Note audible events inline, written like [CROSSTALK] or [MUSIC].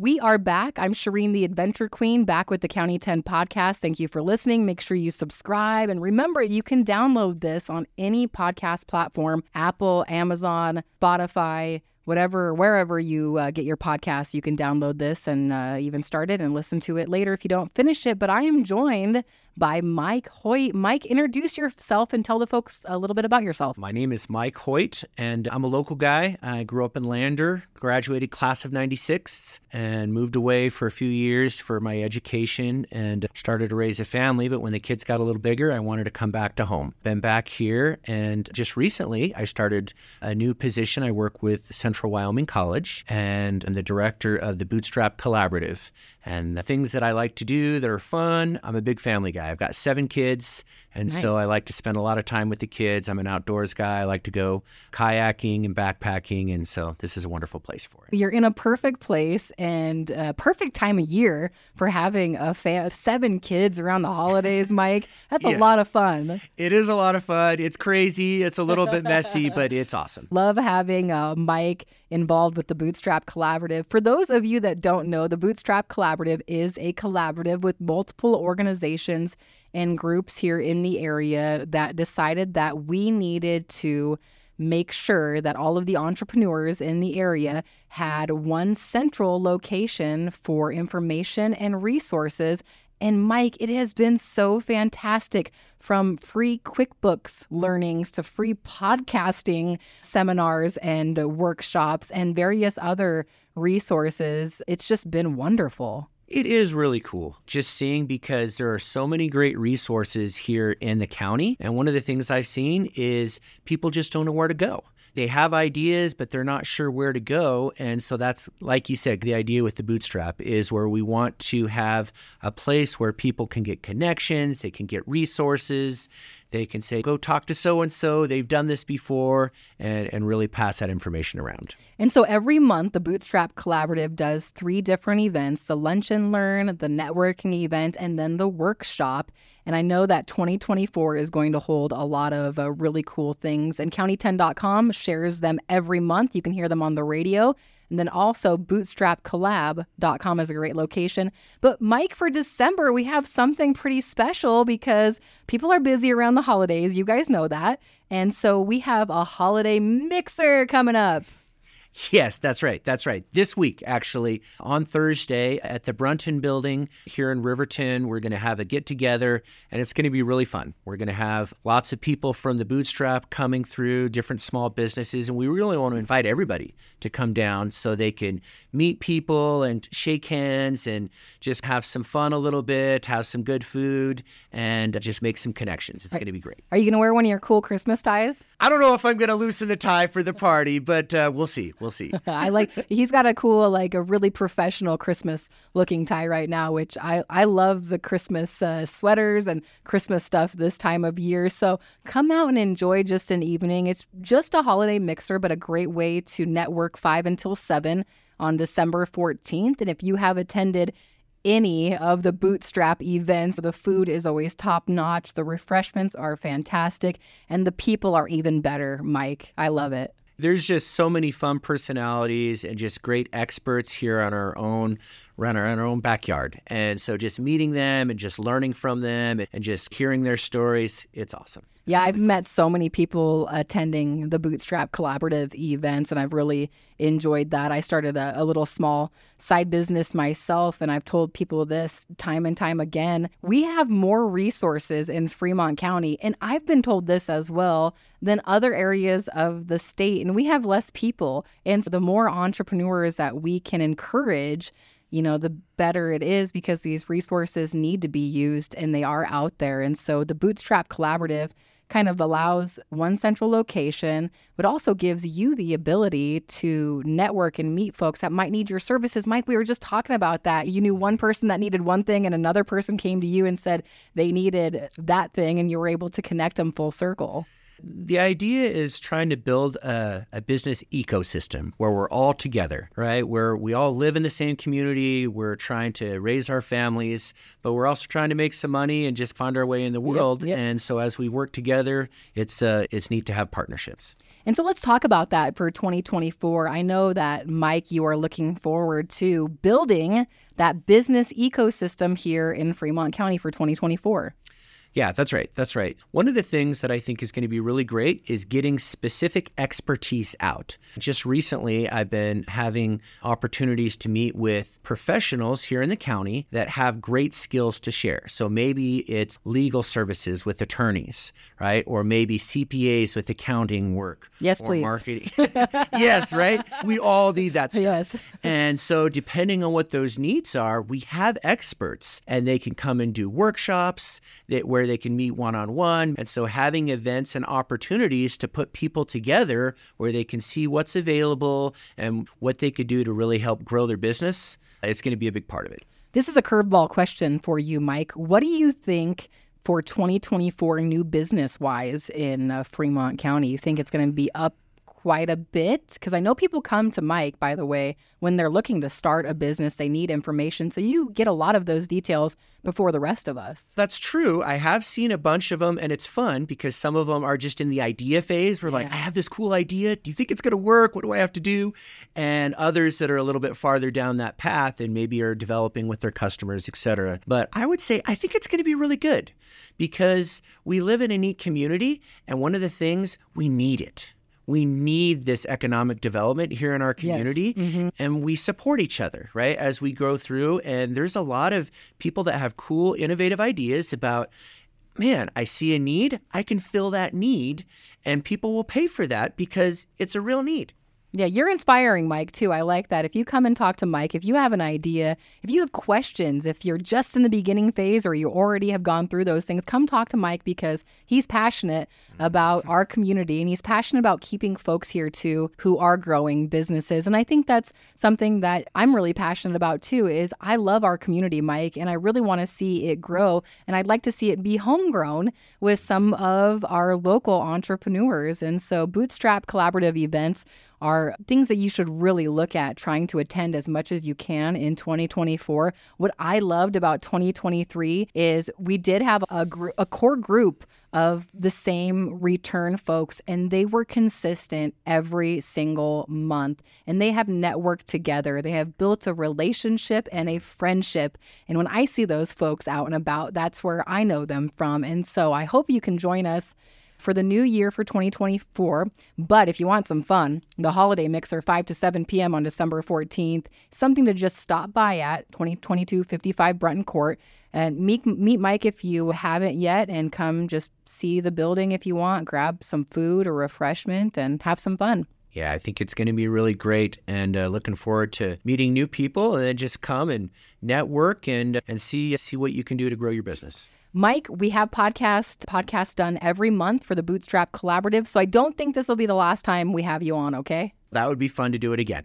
We are back. I'm Shireen, the Adventure Queen, back with the County 10 podcast. Thank you for listening. Make sure you subscribe. And remember, you can download this on any podcast platform Apple, Amazon, Spotify, whatever, wherever you uh, get your podcasts. You can download this and uh, even start it and listen to it later if you don't finish it. But I am joined by Mike Hoyt. Mike, introduce yourself and tell the folks a little bit about yourself. My name is Mike Hoyt, and I'm a local guy. I grew up in Lander, graduated class of 96, and moved away for a few years for my education and started to raise a family. But when the kids got a little bigger, I wanted to come back to home. Been back here, and just recently I started a new position. I work with Central Wyoming College, and I'm the director of the Bootstrap Collaborative and the things that I like to do that are fun. I'm a big family guy. I've got seven kids, and nice. so I like to spend a lot of time with the kids. I'm an outdoors guy. I like to go kayaking and backpacking, and so this is a wonderful place for it. You're in a perfect place and a perfect time of year for having a fa- seven kids around the holidays, [LAUGHS] Mike. That's yeah. a lot of fun. It is a lot of fun. It's crazy. It's a little bit messy, but it's awesome. [LAUGHS] Love having uh, Mike involved with the Bootstrap Collaborative. For those of you that don't know, the Bootstrap Collaborative is a collaborative with multiple organizations and groups here in the area that decided that we needed to make sure that all of the entrepreneurs in the area had one central location for information and resources and Mike, it has been so fantastic from free QuickBooks learnings to free podcasting seminars and uh, workshops and various other resources. It's just been wonderful. It is really cool just seeing because there are so many great resources here in the county. And one of the things I've seen is people just don't know where to go they have ideas, but they're not sure where to go. And so that's, like you said, the idea with the bootstrap is where we want to have a place where people can get connections, they can get resources, they can say, go talk to so and so, they've done this before, and, and really pass that information around. And so every month, the Bootstrap Collaborative does three different events the Lunch and Learn, the networking event, and then the workshop. And I know that 2024 is going to hold a lot of uh, really cool things. And county10.com shares them every month. You can hear them on the radio. And then also bootstrapcollab.com is a great location. But Mike, for December, we have something pretty special because people are busy around the holidays. You guys know that. And so we have a holiday mixer coming up. Yes, that's right. That's right. This week, actually, on Thursday at the Brunton Building here in Riverton, we're going to have a get together and it's going to be really fun. We're going to have lots of people from the Bootstrap coming through, different small businesses, and we really want to invite everybody to come down so they can meet people and shake hands and just have some fun a little bit, have some good food, and just make some connections. It's going to be great. Are you going to wear one of your cool Christmas ties? I don't know if I'm going to loosen the tie for the party, but uh, we'll see. We'll see. [LAUGHS] I like he's got a cool like a really professional Christmas looking tie right now, which I I love the Christmas uh, sweaters and Christmas stuff this time of year. So come out and enjoy just an evening. It's just a holiday mixer, but a great way to network 5 until 7 on December 14th. And if you have attended any of the bootstrap events. The food is always top notch, the refreshments are fantastic, and the people are even better, Mike. I love it there's just so many fun personalities and just great experts here on our own around our, our own backyard and so just meeting them and just learning from them and just hearing their stories it's awesome yeah, I've met so many people attending the Bootstrap Collaborative events, and I've really enjoyed that. I started a, a, little small side business myself, and I've told people this time and time again. We have more resources in Fremont County, and I've been told this as well, than other areas of the state, and we have less people. And so the more entrepreneurs that we can encourage, you know, the better it is because these resources need to be used and they are out there. And so the Bootstrap Collaborative kind of allows one central location, but also gives you the ability to network and meet folks that might need your services. Mike, we were just talking about that. You knew one person that needed one thing, and another person came to you and said they needed that thing, and you were able to connect them full circle. The idea is trying to build a, a, business ecosystem where we're all together, right? Where we all live in the same community. We're trying to raise our families, but we're also trying to make some money and just find our way in the world. Yep, yep. And so as we work together, it's uh, it's neat to have partnerships. And so let's talk about that for 2024. I know that, Mike, you are looking forward to building that business ecosystem here in Fremont County for 2024. Yeah, that's right. That's right. One of the things that I think is going to be really great is getting specific expertise out. Just recently, I've been having opportunities to meet with professionals here in the county that have great skills to share. So maybe it's legal services with attorneys, right? Or maybe CPAs with accounting work. Yes, please. Marketing. [LAUGHS] yes, right? We all need that stuff. Yes. and so, depending on what those needs are, we have experts and they can come and do workshops that where where they can meet one on one. And so having events and opportunities to put people together where they can see what's available and what they could do to really help grow their business, it's going to be a big part of it. This is a curveball question for you, Mike. What do you think for 2024 new business wise in uh, Fremont County? You think it's going to be up quite a bit because I know people come to Mike, by the way, when they're looking to start a business, they need information. So you get a lot of those details before the rest of us. That's true. I have seen a bunch of them and it's fun because some of them are just in the idea phase. We're yeah. like, I have this cool idea. Do you think it's going to work? What do I have to do? And others that are a little bit farther down that path and maybe are developing with their customers, etc. But I would say I think it's going to be really good because we live in a neat community and one of the things we need it we need this economic development here in our community yes. mm-hmm. and we support each other right as we go through and there's a lot of people that have cool innovative ideas about man i see a need i can fill that need and people will pay for that because it's a real need yeah, you're inspiring, Mike, too. I like that. If you come and talk to Mike, if you have an idea, if you have questions, if you're just in the beginning phase or you already have gone through those things, come talk to Mike because he's passionate about mm-hmm. our community and he's passionate about keeping folks here, too, who are growing businesses. And I think that's something that I'm really passionate about, too, is I love our community, Mike, and I really want to see it grow. And I'd like to see it be homegrown with some of our local entrepreneurs. And so Bootstrap Collaborative events are things that you should really look at trying to attend as much as you can in 2024. What I loved about 2023 is we did have a, gr- a core group of the same return folks, and they were consistent every single month. And they have networked together, they have built a relationship and a friendship. And when I see those folks out and about, that's where I know them from. And so I hope you can join us for the new year for 2024. But if you want some fun, the holiday mixer 5 to 7 p.m. on December 14th, something to just stop by at 202255 Brunton Court and meet, meet Mike if you haven't yet and come just see the building if you want, grab some food or refreshment and have some fun. Yeah, I think it's going to be really great, and uh, looking forward to meeting new people, and then just come and network and and see see what you can do to grow your business. Mike, we have podcast podcasts done every month for the Bootstrap Collaborative, so I don't think this will be the last time we have you on, okay? That would be fun to do it again.